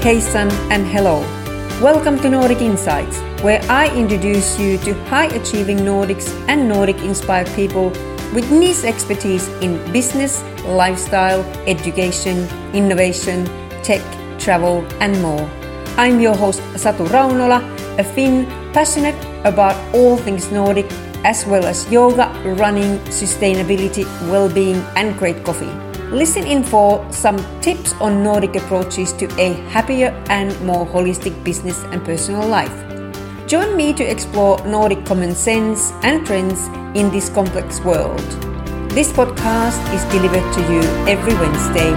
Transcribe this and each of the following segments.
Heisan and hello. Welcome to Nordic Insights, where I introduce you to high achieving Nordics and Nordic inspired people with niche expertise in business, lifestyle, education, innovation, tech, travel, and more. I'm your host Satu Raunola, a Finn passionate about all things Nordic, as well as yoga, running, sustainability, well being, and great coffee. Listen in for some tips on Nordic approaches to a happier and more holistic business and personal life. Join me to explore Nordic common sense and trends in this complex world. This podcast is delivered to you every Wednesday.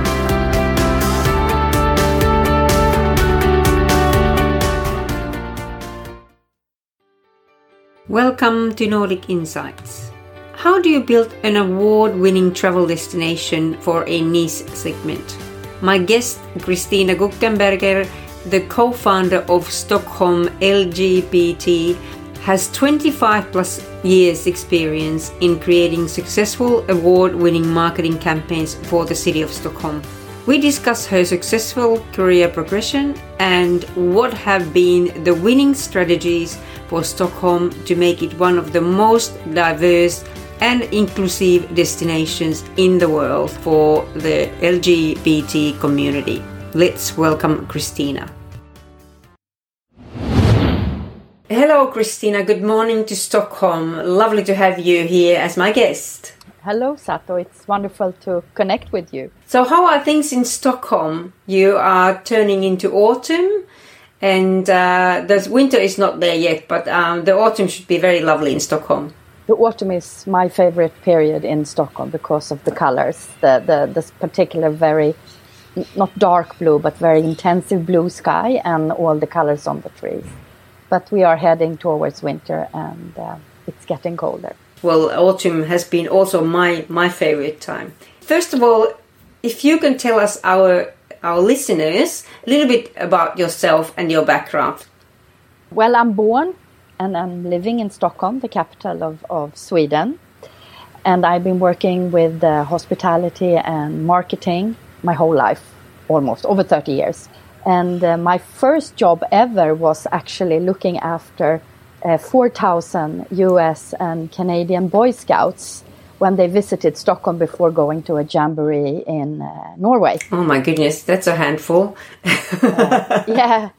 Welcome to Nordic Insights. How do you build an award winning travel destination for a niche segment? My guest, Christina Guckenberger, the co founder of Stockholm LGBT, has 25 plus years experience in creating successful award winning marketing campaigns for the city of Stockholm. We discuss her successful career progression and what have been the winning strategies for Stockholm to make it one of the most diverse and inclusive destinations in the world for the LGBT community. Let's welcome Christina. Hello, Christina. Good morning to Stockholm. Lovely to have you here as my guest. Hello, Satu. It's wonderful to connect with you. So, how are things in Stockholm? You are turning into autumn, and uh, the winter is not there yet, but um, the autumn should be very lovely in Stockholm. The autumn is my favorite period in Stockholm because of the colors. The, the this particular very not dark blue but very intensive blue sky and all the colors on the trees. But we are heading towards winter and uh, it's getting colder. Well, autumn has been also my my favorite time. First of all, if you can tell us our our listeners a little bit about yourself and your background. Well, I'm born and I'm living in Stockholm, the capital of, of Sweden. And I've been working with uh, hospitality and marketing my whole life, almost over 30 years. And uh, my first job ever was actually looking after uh, 4,000 US and Canadian Boy Scouts when they visited Stockholm before going to a jamboree in uh, Norway. Oh my goodness, that's a handful. uh, yeah,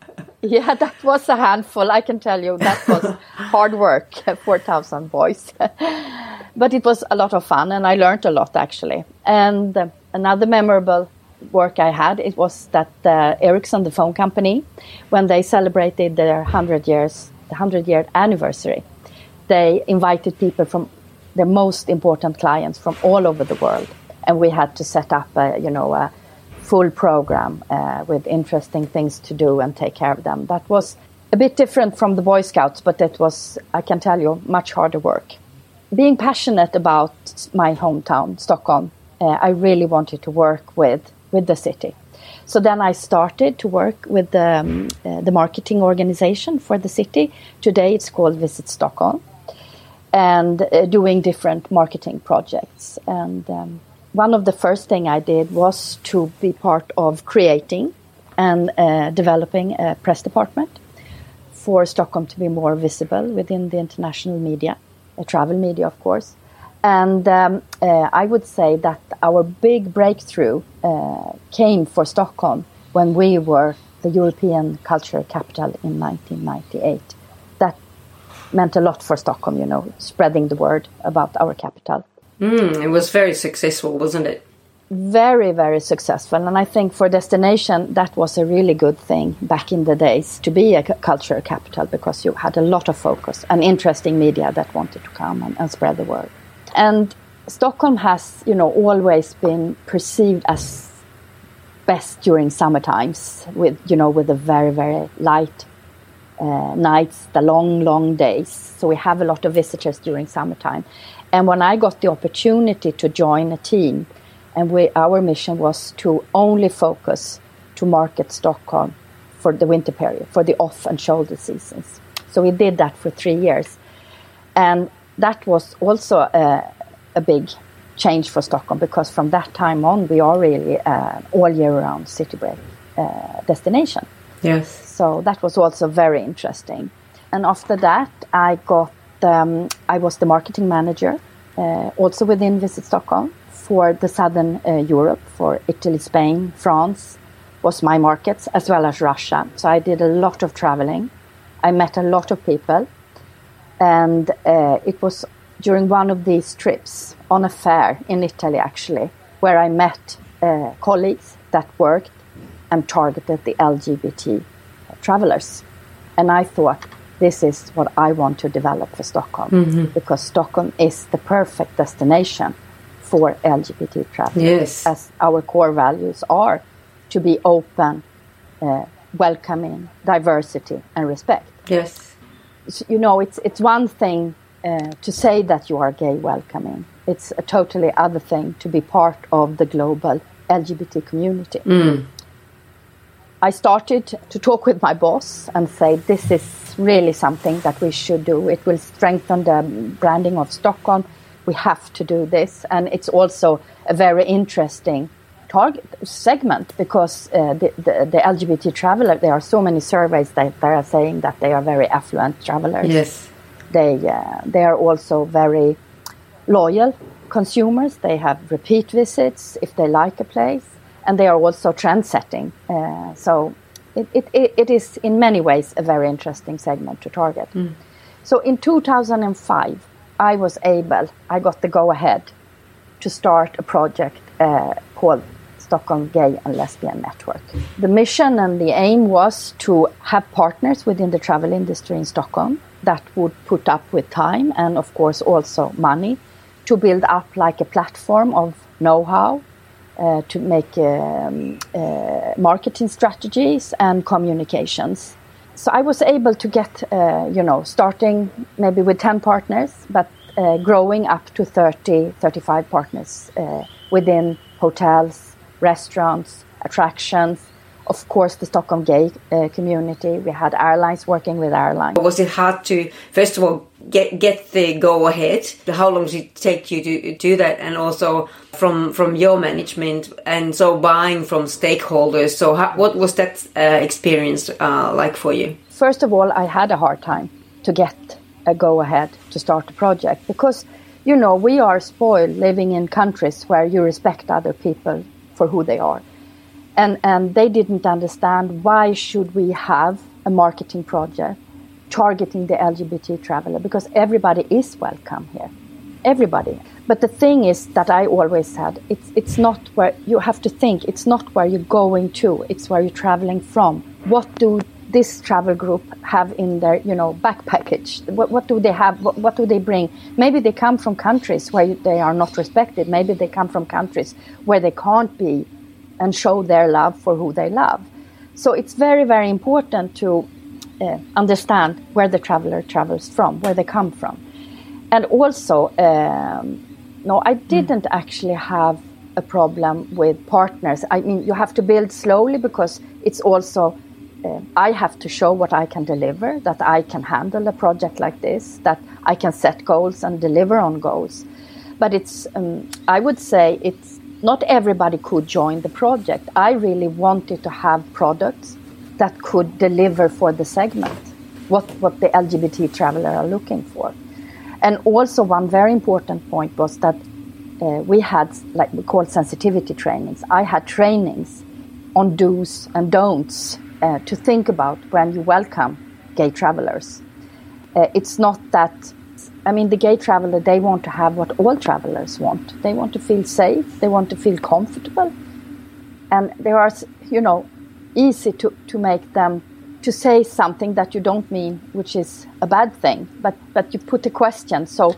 yeah, that was a handful. I can tell you that was hard work. Four thousand boys, but it was a lot of fun, and I learned a lot actually. And uh, another memorable work I had it was that uh, Ericsson, the phone company, when they celebrated their hundred years, the hundred year anniversary, they invited people from their most important clients from all over the world, and we had to set up, a, you know, a full program uh, with interesting things to do and take care of them. That was a bit different from the Boy Scouts, but it was, I can tell you, much harder work. Being passionate about my hometown, Stockholm, uh, I really wanted to work with with the city. So then I started to work with the, um, uh, the marketing organization for the city. Today it's called Visit Stockholm, and uh, doing different marketing projects. And um, one of the first thing I did was to be part of creating and uh, developing a press department for Stockholm to be more visible within the international media, uh, travel media, of course. And um, uh, I would say that our big breakthrough uh, came for Stockholm when we were the European Culture Capital in 1998. That meant a lot for Stockholm, you know, spreading the word about our capital. Mm, it was very successful, wasn't it? Very, very successful. And I think for destination, that was a really good thing back in the days to be a cultural capital because you had a lot of focus and interesting media that wanted to come and, and spread the word. And Stockholm has, you know, always been perceived as best during summer times with, you know, with the very, very light uh, nights, the long, long days. So we have a lot of visitors during summertime. And when I got the opportunity to join a team, and we, our mission was to only focus to market Stockholm for the winter period, for the off and shoulder seasons. So we did that for three years. And that was also a, a big change for Stockholm because from that time on, we are really uh, all year round city break. uh, destination. Yes. So that was also very interesting. And after that, I got um, I was the marketing manager, uh, also within Visit Stockholm for the southern uh, Europe, for Italy, Spain, France was my markets, as well as Russia. So I did a lot of traveling. I met a lot of people, and uh, it was during one of these trips on a fair in Italy, actually, where I met uh, colleagues that worked and targeted the LGBT travelers. And I thought, this is what I want to develop for Stockholm mm-hmm. because Stockholm is the perfect destination for LGBT travelers. Yes. As our core values are to be open, uh, welcoming, diversity, and respect. Yes. So, you know, it's, it's one thing uh, to say that you are gay welcoming, it's a totally other thing to be part of the global LGBT community. Mm. I started to talk with my boss and say, this is really something that we should do. It will strengthen the branding of Stockholm. We have to do this. And it's also a very interesting target segment because uh, the, the, the, LGBT traveler, there are so many surveys that, that are saying that they are very affluent travelers. Yes. They, uh, they are also very loyal consumers. They have repeat visits if they like a place and they are also trend setting. Uh, so it, it, it is in many ways a very interesting segment to target. Mm. So in 2005, I was able, I got the go ahead to start a project uh, called Stockholm Gay and Lesbian Network. The mission and the aim was to have partners within the travel industry in Stockholm that would put up with time and, of course, also money to build up like a platform of know how uh, to make um, uh, marketing strategies and communications. So I was able to get, uh, you know, starting maybe with 10 partners, but uh, growing up to 30, 35 partners uh, within hotels, restaurants, attractions, of course, the Stockholm gay uh, community. We had airlines working with airlines. Was it hard to, first of all, get get the go ahead? How long did it take you to do that? And also from from your management, and so buying from stakeholders. So, how, what was that uh, experience uh, like for you? First of all, I had a hard time to get a go ahead to start a project because, you know, we are spoiled living in countries where you respect other people for who they are and and they didn't understand why should we have a marketing project targeting the LGBT traveler because everybody is welcome here, everybody. But the thing is that I always said it's it's not where you have to think. It's not where you're going to. It's where you're traveling from. What do this travel group have in their you know back package? What, what do they have? What, what do they bring? Maybe they come from countries where they are not respected. Maybe they come from countries where they can't be and show their love for who they love. So it's very, very important to uh, understand where the traveler travels from, where they come from. And also, um, no, I hmm. didn't actually have a problem with partners. I mean, you have to build slowly because it's also, uh, I have to show what I can deliver, that I can handle a project like this, that I can set goals and deliver on goals. But it's, um, I would say it's not everybody could join the project. I really wanted to have products that could deliver for the segment, what, what the LGBT traveler are looking for. And also one very important point was that uh, we had, like we call sensitivity trainings. I had trainings on do's and don'ts uh, to think about when you welcome gay travelers. Uh, it's not that I mean, the gay traveler, they want to have what all travelers want. They want to feel safe, they want to feel comfortable. And there are, you know, easy to, to make them to say something that you don't mean, which is a bad thing, but, but you put a question so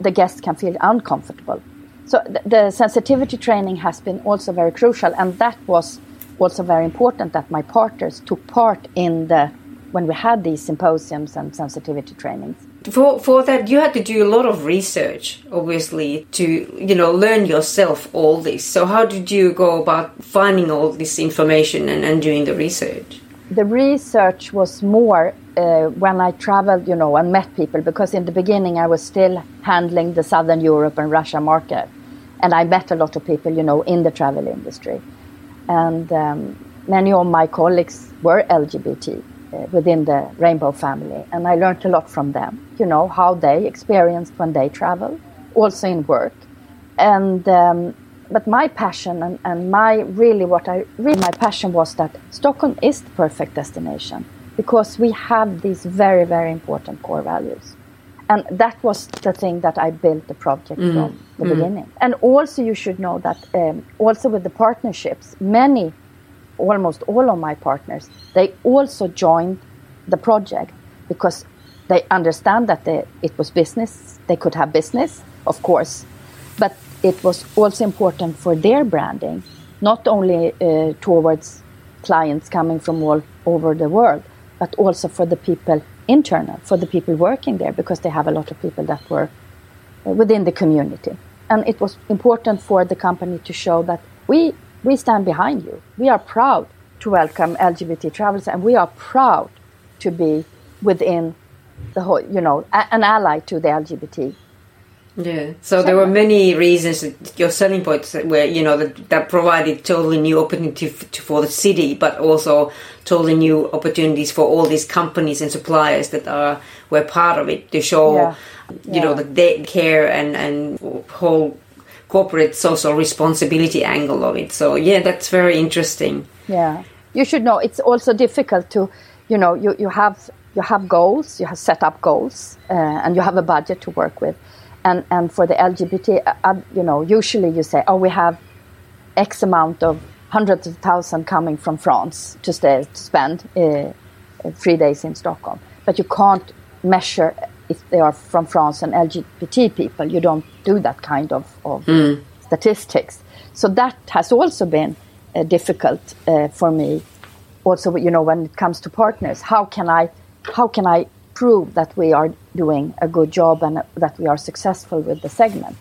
the guest can feel uncomfortable. So the, the sensitivity training has been also very crucial, and that was also very important that my partners took part in the when we had these symposiums and sensitivity trainings for for that you had to do a lot of research obviously to you know learn yourself all this. So how did you go about finding all this information and, and doing the research? The research was more uh, when I traveled, you know, and met people, because in the beginning I was still handling the Southern Europe and Russia market, and I met a lot of people, you know, in the travel industry, and um, many of my colleagues were LGBT within the Rainbow family, and I learned a lot from them. You know how they experienced when they travel, also in work, and um, but my passion and, and my really what I really my passion was that Stockholm is the perfect destination because we have these very very important core values and that was the thing that I built the project mm. from the mm. beginning. And also, you should know that um, also with the partnerships, many, almost all of my partners, they also joined the project because they understand that they, it was business. They could have business, of course, but it was also important for their branding, not only uh, towards clients coming from all over the world, but also for the people internal for the people working there because they have a lot of people that were uh, within the community. And it was important for the company to show that we, we stand behind you. We are proud to welcome LGBT travelers and we are proud to be within the whole, you know, a, an ally to the LGBT yeah. So there were many reasons that your selling points were you know that, that provided totally new opportunity for the city, but also totally new opportunities for all these companies and suppliers that are were part of it to show yeah. you yeah. know that they care and and whole corporate social responsibility angle of it. So yeah, that's very interesting. Yeah, you should know it's also difficult to you know you you have you have goals, you have set up goals, uh, and you have a budget to work with and and for the LGBT, uh, uh, you know, usually you say, oh, we have X amount of hundreds of thousands coming from France to stay to spend uh, uh, three days in Stockholm, but you can't measure if they are from France and LGBT people. You don't do that kind of, of mm. statistics. So that has also been uh, difficult uh, for me. Also, you know, when it comes to partners, how can I, how can I prove that we are doing a good job and that we are successful with the segment.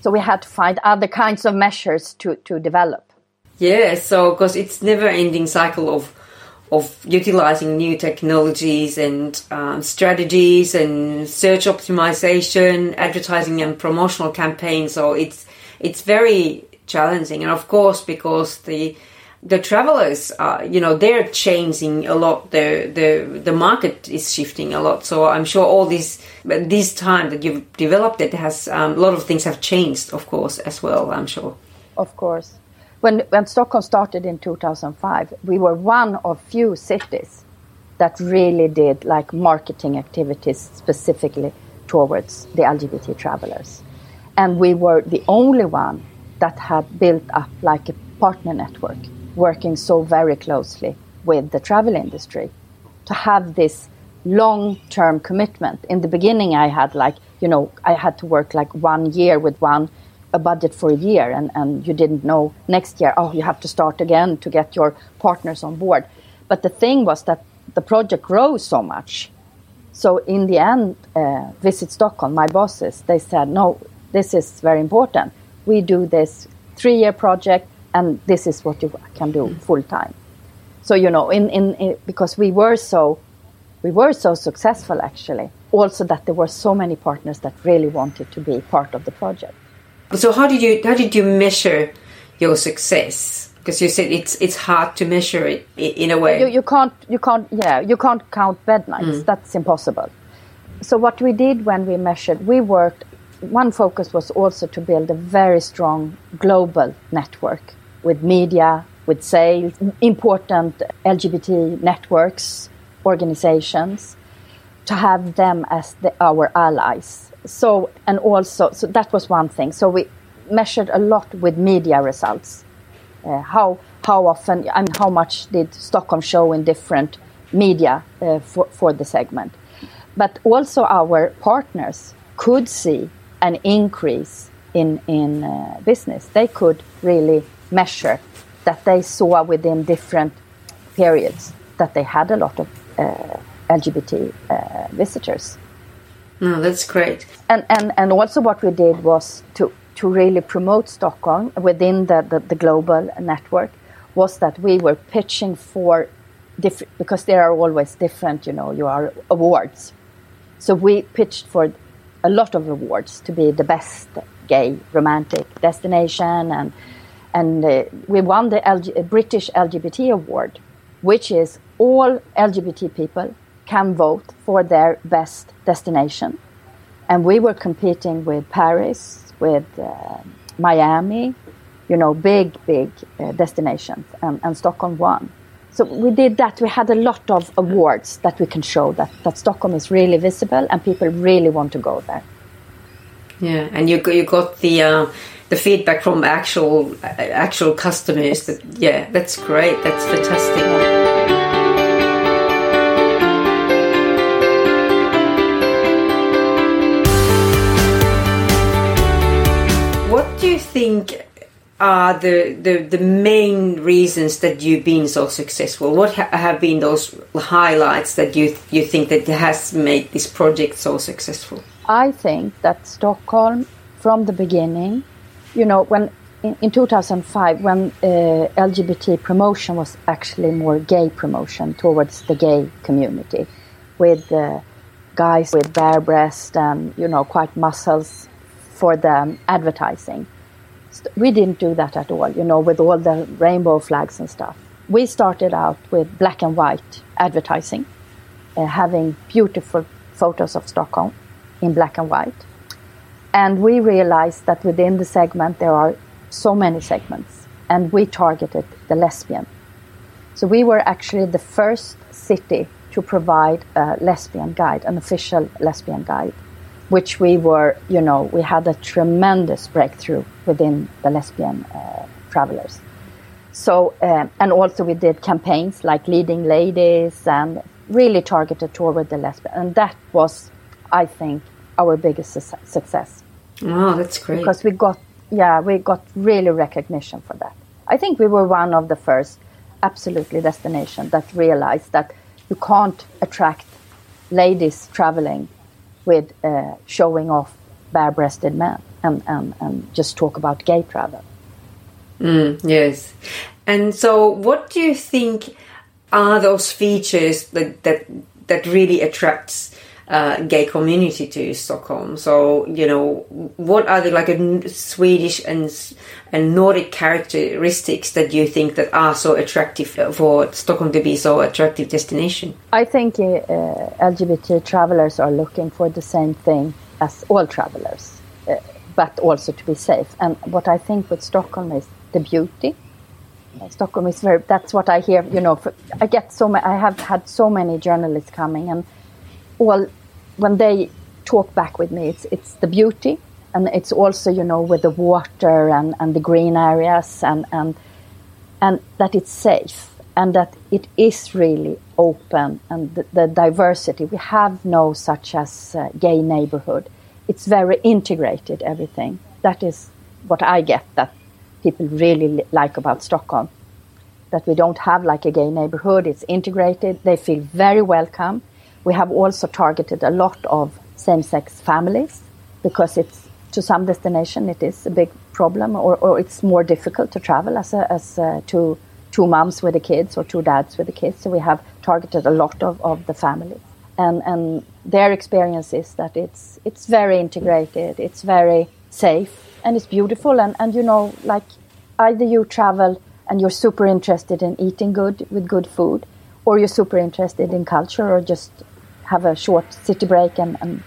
So we had to find other kinds of measures to, to develop. Yeah, so because it's never ending cycle of of utilizing new technologies and um, strategies and search optimization, advertising and promotional campaigns. So it's it's very challenging, and of course because the the travelers are, you know, they're changing a lot. The the the market is shifting a lot. So I'm sure all this this time that you've developed it has um, a lot of things have changed, of course, as well. I'm sure. Of course, when when Stockholm started in 2005, we were one of few cities that really did like marketing activities specifically towards the LGBT travelers, and we were the only one that had built up like a partner network working so very closely with the travel industry to have this long term commitment. In the beginning, I had like, you know, I had to work like one year with one, a budget for a year, and, and you didn't know next year, oh, you have to start again to get your partners on board. But the thing was that the project grows so much. So in the end, uh, Visit Stockholm, my bosses, they said, no, this is very important. We do this three year project and this is what you can do mm. full time. So you know, in, in, in because we were so we were so successful actually. Also, that there were so many partners that really wanted to be part of the project. So how did you how did you measure your success? Because you said it's it's hard to measure it in a way. You, you can't you can't yeah you can't count bed nights. Mm. That's impossible. So what we did when we measured, we worked. One focus was also to build a very strong global network with media, with sales, important LGBT networks, organizations, to have them as the, our allies. So, and also, so that was one thing. So we measured a lot with media results. Uh, how how often I and how much did Stockholm show in different media uh, for, for the segment. But also our partners could see an increase in, in uh, business. They could really measure that they saw within different periods that they had a lot of uh, LGBT uh, visitors. No, that's great. And, and, and also what we did was to, to really promote Stockholm within the, the, the global network was that we were pitching for different, because there are always different, you know, you are awards. So we pitched for a lot of awards to be the best gay romantic destination and and uh, we won the British LGBT award, which is all LGBT people can vote for their best destination. And we were competing with Paris, with uh, Miami, you know, big, big uh, destinations, and, and Stockholm won. So we did that. We had a lot of awards that we can show that, that Stockholm is really visible and people really want to go there. Yeah, and you you got the uh, the feedback from actual actual customers. That yeah, that's great. That's fantastic. Think are the, the, the main reasons that you've been so successful? What ha- have been those highlights that you you think that has made this project so successful? I think that Stockholm, from the beginning, you know, when in, in 2005, when uh, LGBT promotion was actually more gay promotion towards the gay community, with uh, guys with bare breasts and you know quite muscles for the advertising we didn't do that at all, you know, with all the rainbow flags and stuff. We started out with black and white advertising, uh, having beautiful photos of Stockholm in black and white. And we realized that within the segment there are so many segments, and we targeted the lesbian. So we were actually the first city to provide a lesbian guide, an official lesbian guide which we were, you know, we had a tremendous breakthrough within the lesbian uh, travelers. So, um, and also we did campaigns like leading ladies and really targeted toward the lesbian. And that was, I think, our biggest su- success. Oh, that's great. Because we got, yeah, we got really recognition for that. I think we were one of the first, absolutely, destination that realized that you can't attract ladies traveling with uh, showing off bare-breasted men and, and, and just talk about gay travel. Mm, yes. And so what do you think are those features that, that, that really attracts uh, gay community to Stockholm. So you know, what are the like a Swedish and and Nordic characteristics that you think that are so attractive for Stockholm to be so attractive destination? I think uh, LGBT travelers are looking for the same thing as all travelers, uh, but also to be safe. And what I think with Stockholm is the beauty. Stockholm is very. That's what I hear. You know, for, I get so. many. I have had so many journalists coming, and all when they talk back with me, it's it's the beauty, and it's also you know with the water and, and the green areas and and and that it's safe and that it is really open and the, the diversity we have no such as uh, gay neighborhood. It's very integrated everything. That is what I get that people really like about Stockholm. That we don't have like a gay neighborhood. It's integrated. They feel very welcome we have also targeted a lot of same-sex families because it's to some destination it is a big problem or, or it's more difficult to travel as, a, as a, two, two moms with the kids or two dads with the kids. So we have targeted a lot of, of the families. And, and their experience is that it's, it's very integrated, it's very safe, and it's beautiful. And, and you know, like either you travel and you're super interested in eating good with good food, or you're super interested in culture or just have a short city break and, and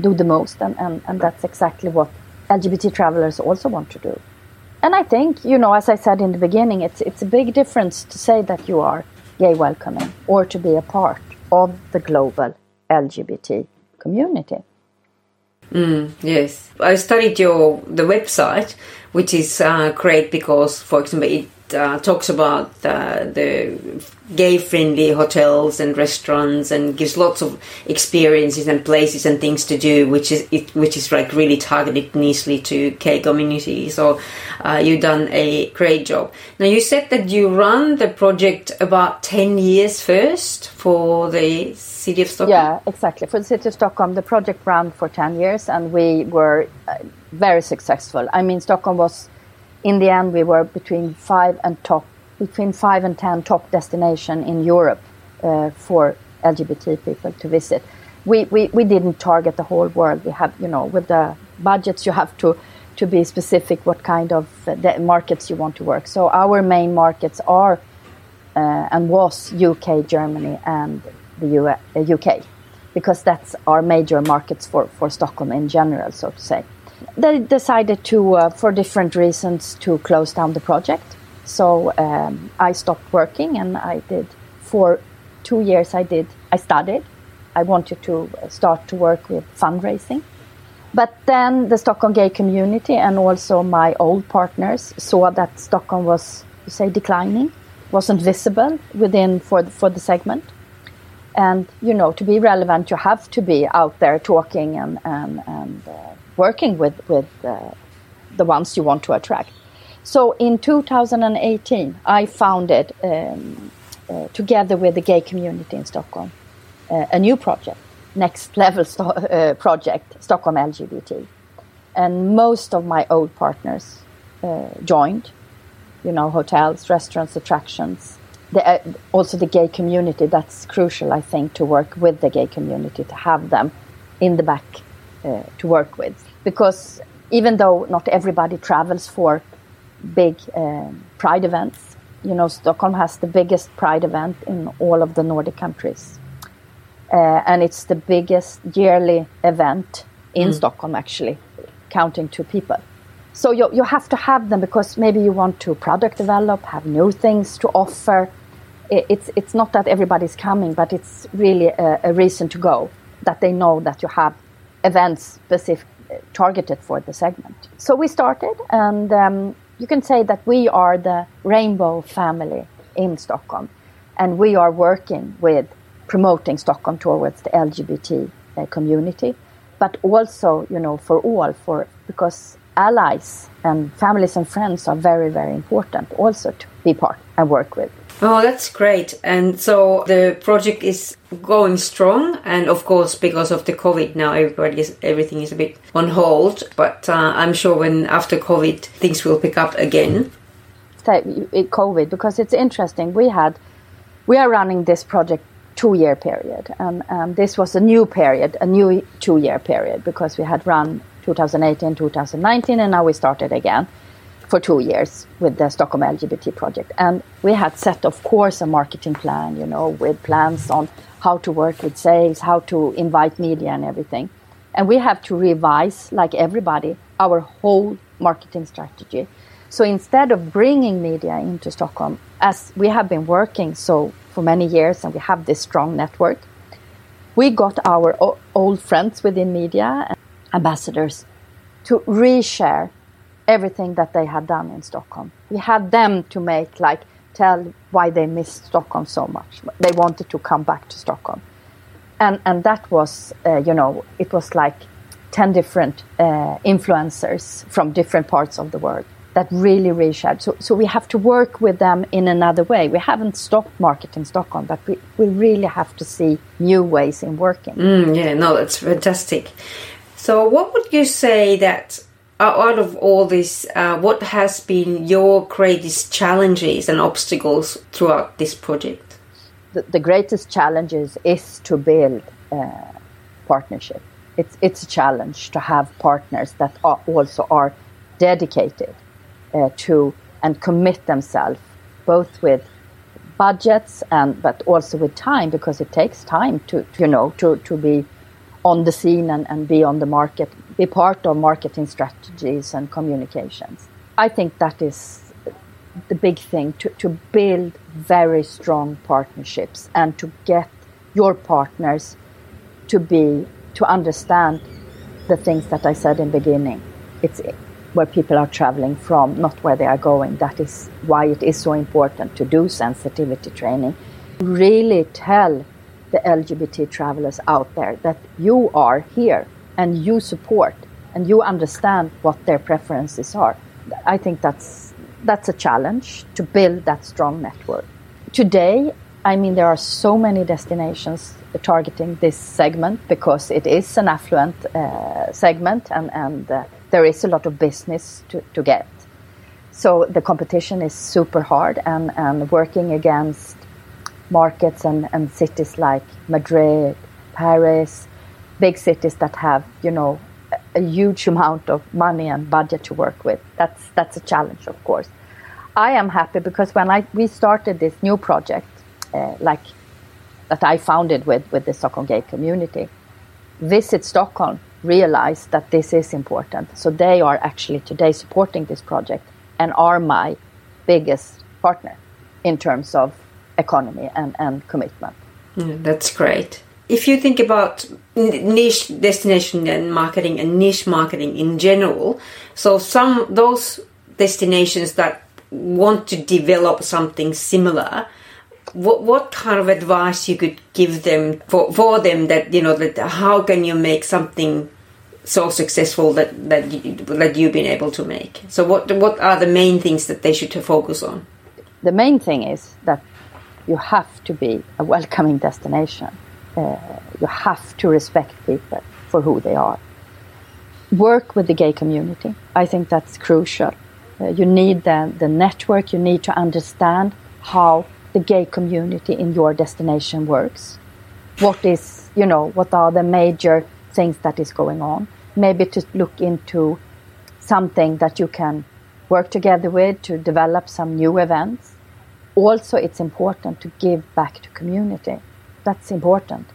do the most. And, and, and that's exactly what LGBT travelers also want to do. And I think, you know, as I said in the beginning, it's, it's a big difference to say that you are gay welcoming or to be a part of the global LGBT community. Mm, yes, I studied your the website, which is uh, great because, for example, it uh, talks about uh, the gay-friendly hotels and restaurants and gives lots of experiences and places and things to do, which is it, which is like really targeted nicely to gay community. So uh, you've done a great job. Now you said that you run the project about ten years first for the city of Stockholm. Yeah, exactly. For the city of Stockholm, the project ran for ten years, and we were uh, very successful. I mean, Stockholm was in the end, we were between five and top, between five and ten top destination in Europe uh, for LGBT people to visit. We, we, we didn't target the whole world. We have, you know, with the budgets, you have to to be specific what kind of uh, markets you want to work. So our main markets are uh, and was UK, Germany, and the US, uh, UK, because that's our major markets for, for Stockholm in general, so to say. They decided to, uh, for different reasons, to close down the project. So um, I stopped working, and I did for two years. I did. I studied. I wanted to start to work with fundraising. But then the Stockholm gay community and also my old partners saw that Stockholm was, say, declining wasn't visible within for the, for the segment. And you know, to be relevant, you have to be out there talking and and, and uh, working with with uh, the ones you want to attract. So in 2018, I founded um, uh, together with the gay community in Stockholm uh, a new project, next level sto- uh, project, Stockholm LGBT, and most of my old partners uh, joined you know, hotels, restaurants, attractions. The, uh, also the gay community, that's crucial, I think, to work with the gay community, to have them in the back uh, to work with. Because even though not everybody travels for big um, pride events, you know, Stockholm has the biggest pride event in all of the Nordic countries. Uh, and it's the biggest yearly event in mm. Stockholm, actually, counting two people. So you, you have to have them because maybe you want to product develop, have new things to offer. It's, it's not that everybody's coming, but it's really a, a reason to go, that they know that you have events specific, targeted for the segment. So we started, and um, you can say that we are the rainbow family in Stockholm, and we are working with promoting Stockholm towards the LGBT uh, community, but also, you know, for all, for because allies and families and friends are very, very important also to be part and work with. Oh, that's great. And so the project is going strong. And of course, because of the COVID now, everybody is, everything is a bit on hold. But uh, I'm sure when after COVID, things will pick up again. COVID, because it's interesting. We had, we are running this project two year period. And um, this was a new period, a new two year period, because we had run 2018, 2019, and now we started again for two years with the Stockholm LGBT project. And we had set, of course, a marketing plan, you know, with plans on how to work with sales, how to invite media and everything. And we have to revise, like everybody, our whole marketing strategy. So instead of bringing media into Stockholm, as we have been working so for many years and we have this strong network, we got our old friends within media ambassadors to reshare everything that they had done in Stockholm. We had them to make like tell why they missed Stockholm so much. They wanted to come back to Stockholm, and and that was uh, you know it was like ten different uh, influencers from different parts of the world that really reshared. So so we have to work with them in another way. We haven't stopped marketing Stockholm, but we we really have to see new ways in working. Mm, yeah, no, that's fantastic. So, what would you say that out of all this, uh, what has been your greatest challenges and obstacles throughout this project? The, the greatest challenges is to build uh, partnership. It's it's a challenge to have partners that are also are dedicated uh, to and commit themselves both with budgets and but also with time because it takes time to, to you know to to be on the scene and, and be on the market, be part of marketing strategies and communications. I think that is the big thing to, to build very strong partnerships and to get your partners to be to understand the things that I said in the beginning. It's where people are traveling from, not where they are going. That is why it is so important to do sensitivity training. Really tell the LGBT travelers out there that you are here and you support and you understand what their preferences are. I think that's that's a challenge to build that strong network. Today, I mean, there are so many destinations targeting this segment because it is an affluent uh, segment and, and uh, there is a lot of business to, to get. So the competition is super hard and, and working against markets and, and cities like Madrid, Paris, big cities that have, you know, a huge amount of money and budget to work with. That's that's a challenge, of course. I am happy because when I we started this new project, uh, like that I founded with with the Stockholm gay community, Visit Stockholm realized that this is important. So they are actually today supporting this project and are my biggest partner in terms of economy and, and commitment. Mm, that's great. If you think about niche destination and marketing and niche marketing in general, so some those destinations that want to develop something similar, what what kind of advice you could give them for, for them that you know that how can you make something so successful that that you, that you've been able to make? So what what are the main things that they should focus on? The main thing is that you have to be a welcoming destination uh, you have to respect people for who they are work with the gay community i think that's crucial uh, you need the, the network you need to understand how the gay community in your destination works. What is, you know, what are the major things that is going on? Maybe to look into something that you can work together with to develop some new events. Also, it's important to give back to community. That's important.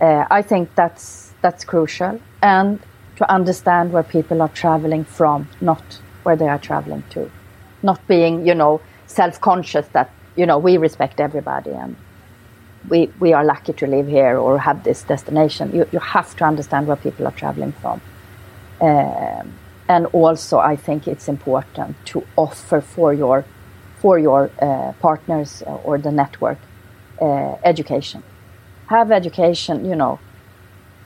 Uh, I think that's that's crucial, and to understand where people are traveling from, not where they are traveling to, not being, you know, self-conscious that you know, we respect everybody and we, we are lucky to live here or have this destination. You, you have to understand where people are traveling from. Um, and also, I think it's important to offer for your, for your uh, partners or the network uh, education. Have education, you know,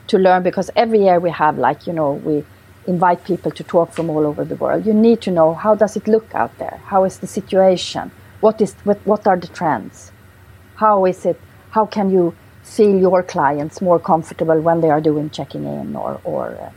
to learn because every year we have like, you know, we invite people to talk from all over the world. You need to know how does it look out there? How is the situation? what is what, what are the trends how is it how can you feel your clients more comfortable when they are doing checking in or or uh,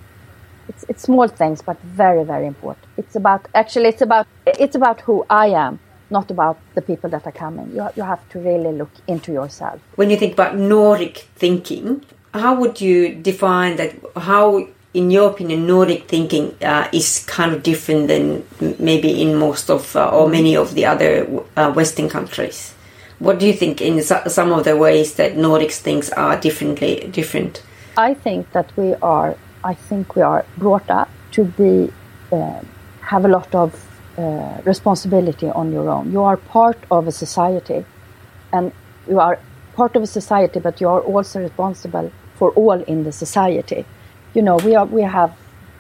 it's it's small things but very very important it's about actually it's about it's about who i am not about the people that are coming you, you have to really look into yourself when you think about nordic thinking how would you define that how in your opinion, Nordic thinking uh, is kind of different than maybe in most of uh, or many of the other uh, Western countries. What do you think in some of the ways that Nordics things are differently different? I think that we are. I think we are brought up to be uh, have a lot of uh, responsibility on your own. You are part of a society, and you are part of a society, but you are also responsible for all in the society you know, we are we have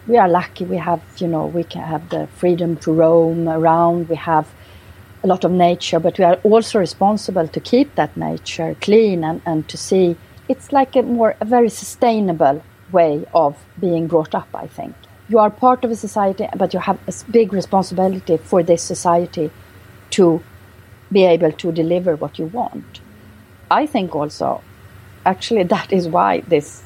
we are lucky. We have you know we can have the freedom to roam around. We have a lot of nature, but we are also responsible to keep that nature clean and, and to see it's like a more a very sustainable way of being brought up. I think you are part of a society, but you have a big responsibility for this society to be able to deliver what you want. I think also, actually, that is why this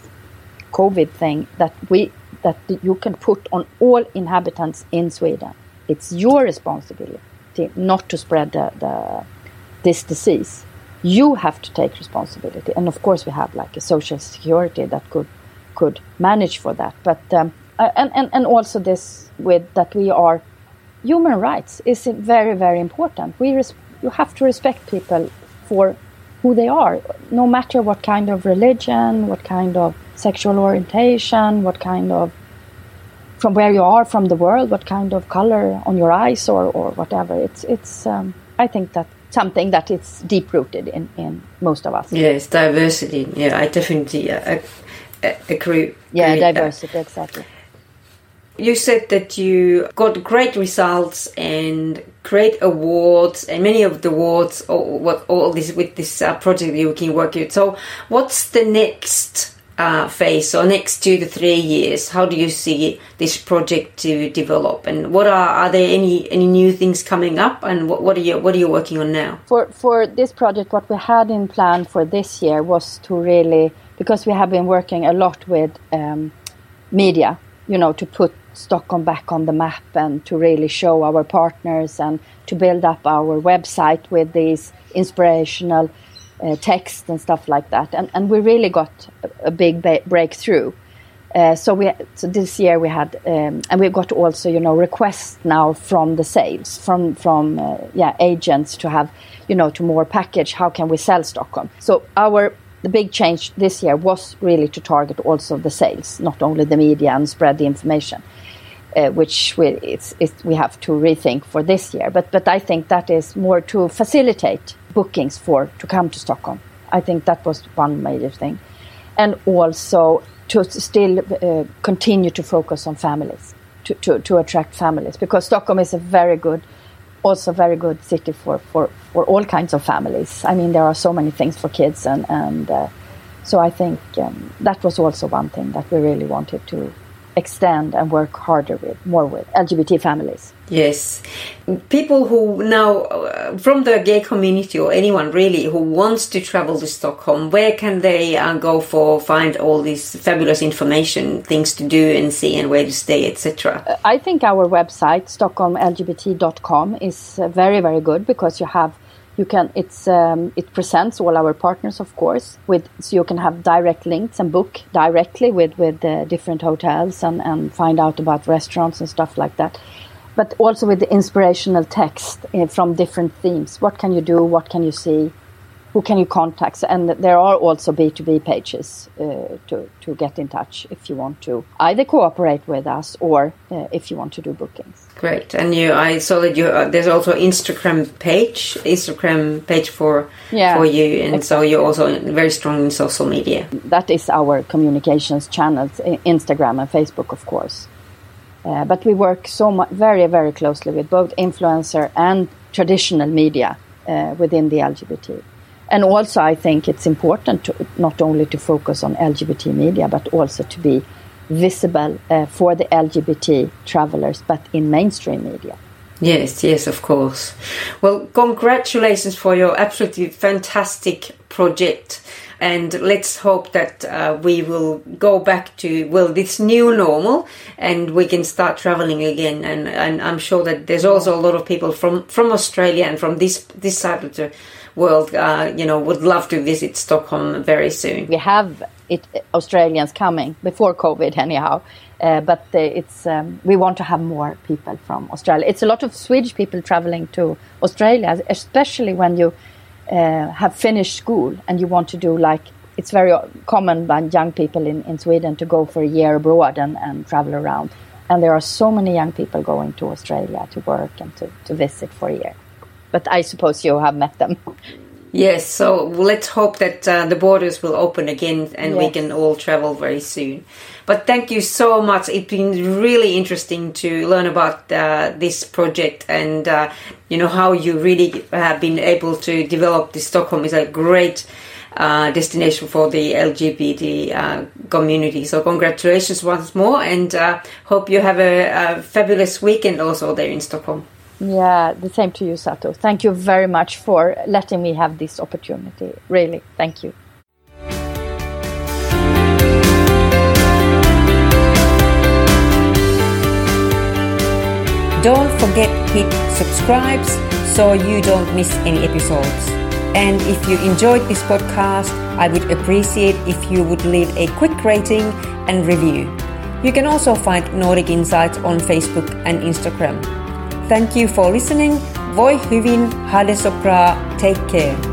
COVID thing that we that you can put on all inhabitants in Sweden. It's your responsibility not to spread the, the, this disease. You have to take responsibility, and of course we have like a social security that could could manage for that. But um, and, and and also this with that we are human rights is very very important. We res- you have to respect people for who they are, no matter what kind of religion, what kind of sexual orientation, what kind of from where you are from the world, what kind of color on your eyes or, or whatever. It's it's um, I think that something that is deep rooted in, in most of us. Yes, diversity. Yeah, I definitely uh, agree. Yeah, diversity exactly. You said that you got great results and great awards, and many of the awards, or what all this with this uh, project you can work with. So, what's the next uh, phase, so next two to three years, how do you see this project to develop, and what are are there any any new things coming up, and what, what are you what are you working on now? For for this project, what we had in plan for this year was to really because we have been working a lot with um, media, you know, to put Stockholm back on the map and to really show our partners and to build up our website with these inspirational uh, text and stuff like that. And, and we really got a, a big ba- breakthrough. Uh, so we so this year we had um, and we got also you know requests now from the sales from from uh, yeah agents to have you know to more package how can we sell Stockholm so our the big change this year was really to target also the sales not only the media and spread the information uh, which we it's, it's, we have to rethink for this year. But but I think that is more to facilitate bookings for to come to Stockholm. I think that was one major thing. And also to still uh, continue to focus on families, to, to, to attract families, because Stockholm is a very good, also very good city for, for, for all kinds of families. I mean, there are so many things for kids, and, and uh, so I think um, that was also one thing that we really wanted to extend and work harder with, more with LGBT families. Yes. People who now, uh, from the gay community or anyone really who wants to travel to Stockholm, where can they uh, go for, find all this fabulous information, things to do and see and where to stay, etc.? Uh, I think our website, stockholmlgbt.com, is uh, very, very good because you have you can it's um, it presents all our partners of course with so you can have direct links and book directly with with different hotels and and find out about restaurants and stuff like that but also with the inspirational text uh, from different themes what can you do what can you see who can you contact? And there are also B2B pages uh, to, to get in touch if you want to either cooperate with us or uh, if you want to do bookings. Great. And you, I saw that you, uh, there's also Instagram page, Instagram page for, yeah, for you. And exactly. so you're also very strong in social media. That is our communications channels, Instagram and Facebook, of course. Uh, but we work so much, very, very closely with both influencer and traditional media uh, within the LGBT and also I think it's important to not only to focus on LGBT media but also to be visible uh, for the LGBT travelers but in mainstream media. Yes, yes, of course. Well, congratulations for your absolutely fantastic project. And let's hope that uh, we will go back to, well, this new normal and we can start traveling again. And, and I'm sure that there's also a lot of people from, from Australia and from this, this side of the world, uh, you know, would love to visit Stockholm very soon. We have it, Australians coming before COVID, anyhow. Uh, but uh, it's um, we want to have more people from Australia. It's a lot of Swedish people traveling to Australia, especially when you uh, have finished school and you want to do like it's very common by young people in, in Sweden to go for a year abroad and, and travel around. And there are so many young people going to Australia to work and to, to visit for a year but I suppose you have met them. Yes, so let's hope that uh, the borders will open again and yes. we can all travel very soon. But thank you so much. It's been really interesting to learn about uh, this project and uh, you know how you really have been able to develop this. Stockholm is a great uh, destination for the LGBT uh, community. So congratulations once more, and uh, hope you have a, a fabulous weekend also there in Stockholm. Yeah, the same to you, Satu. Thank you very much for letting me have this opportunity. Really, thank you. Don't forget hit subscribe so you don't miss any episodes. And if you enjoyed this podcast, I would appreciate if you would leave a quick rating and review. You can also find Nordic Insights on Facebook and Instagram. Thank you for listening. Voi hyvin, hade so bra, take care.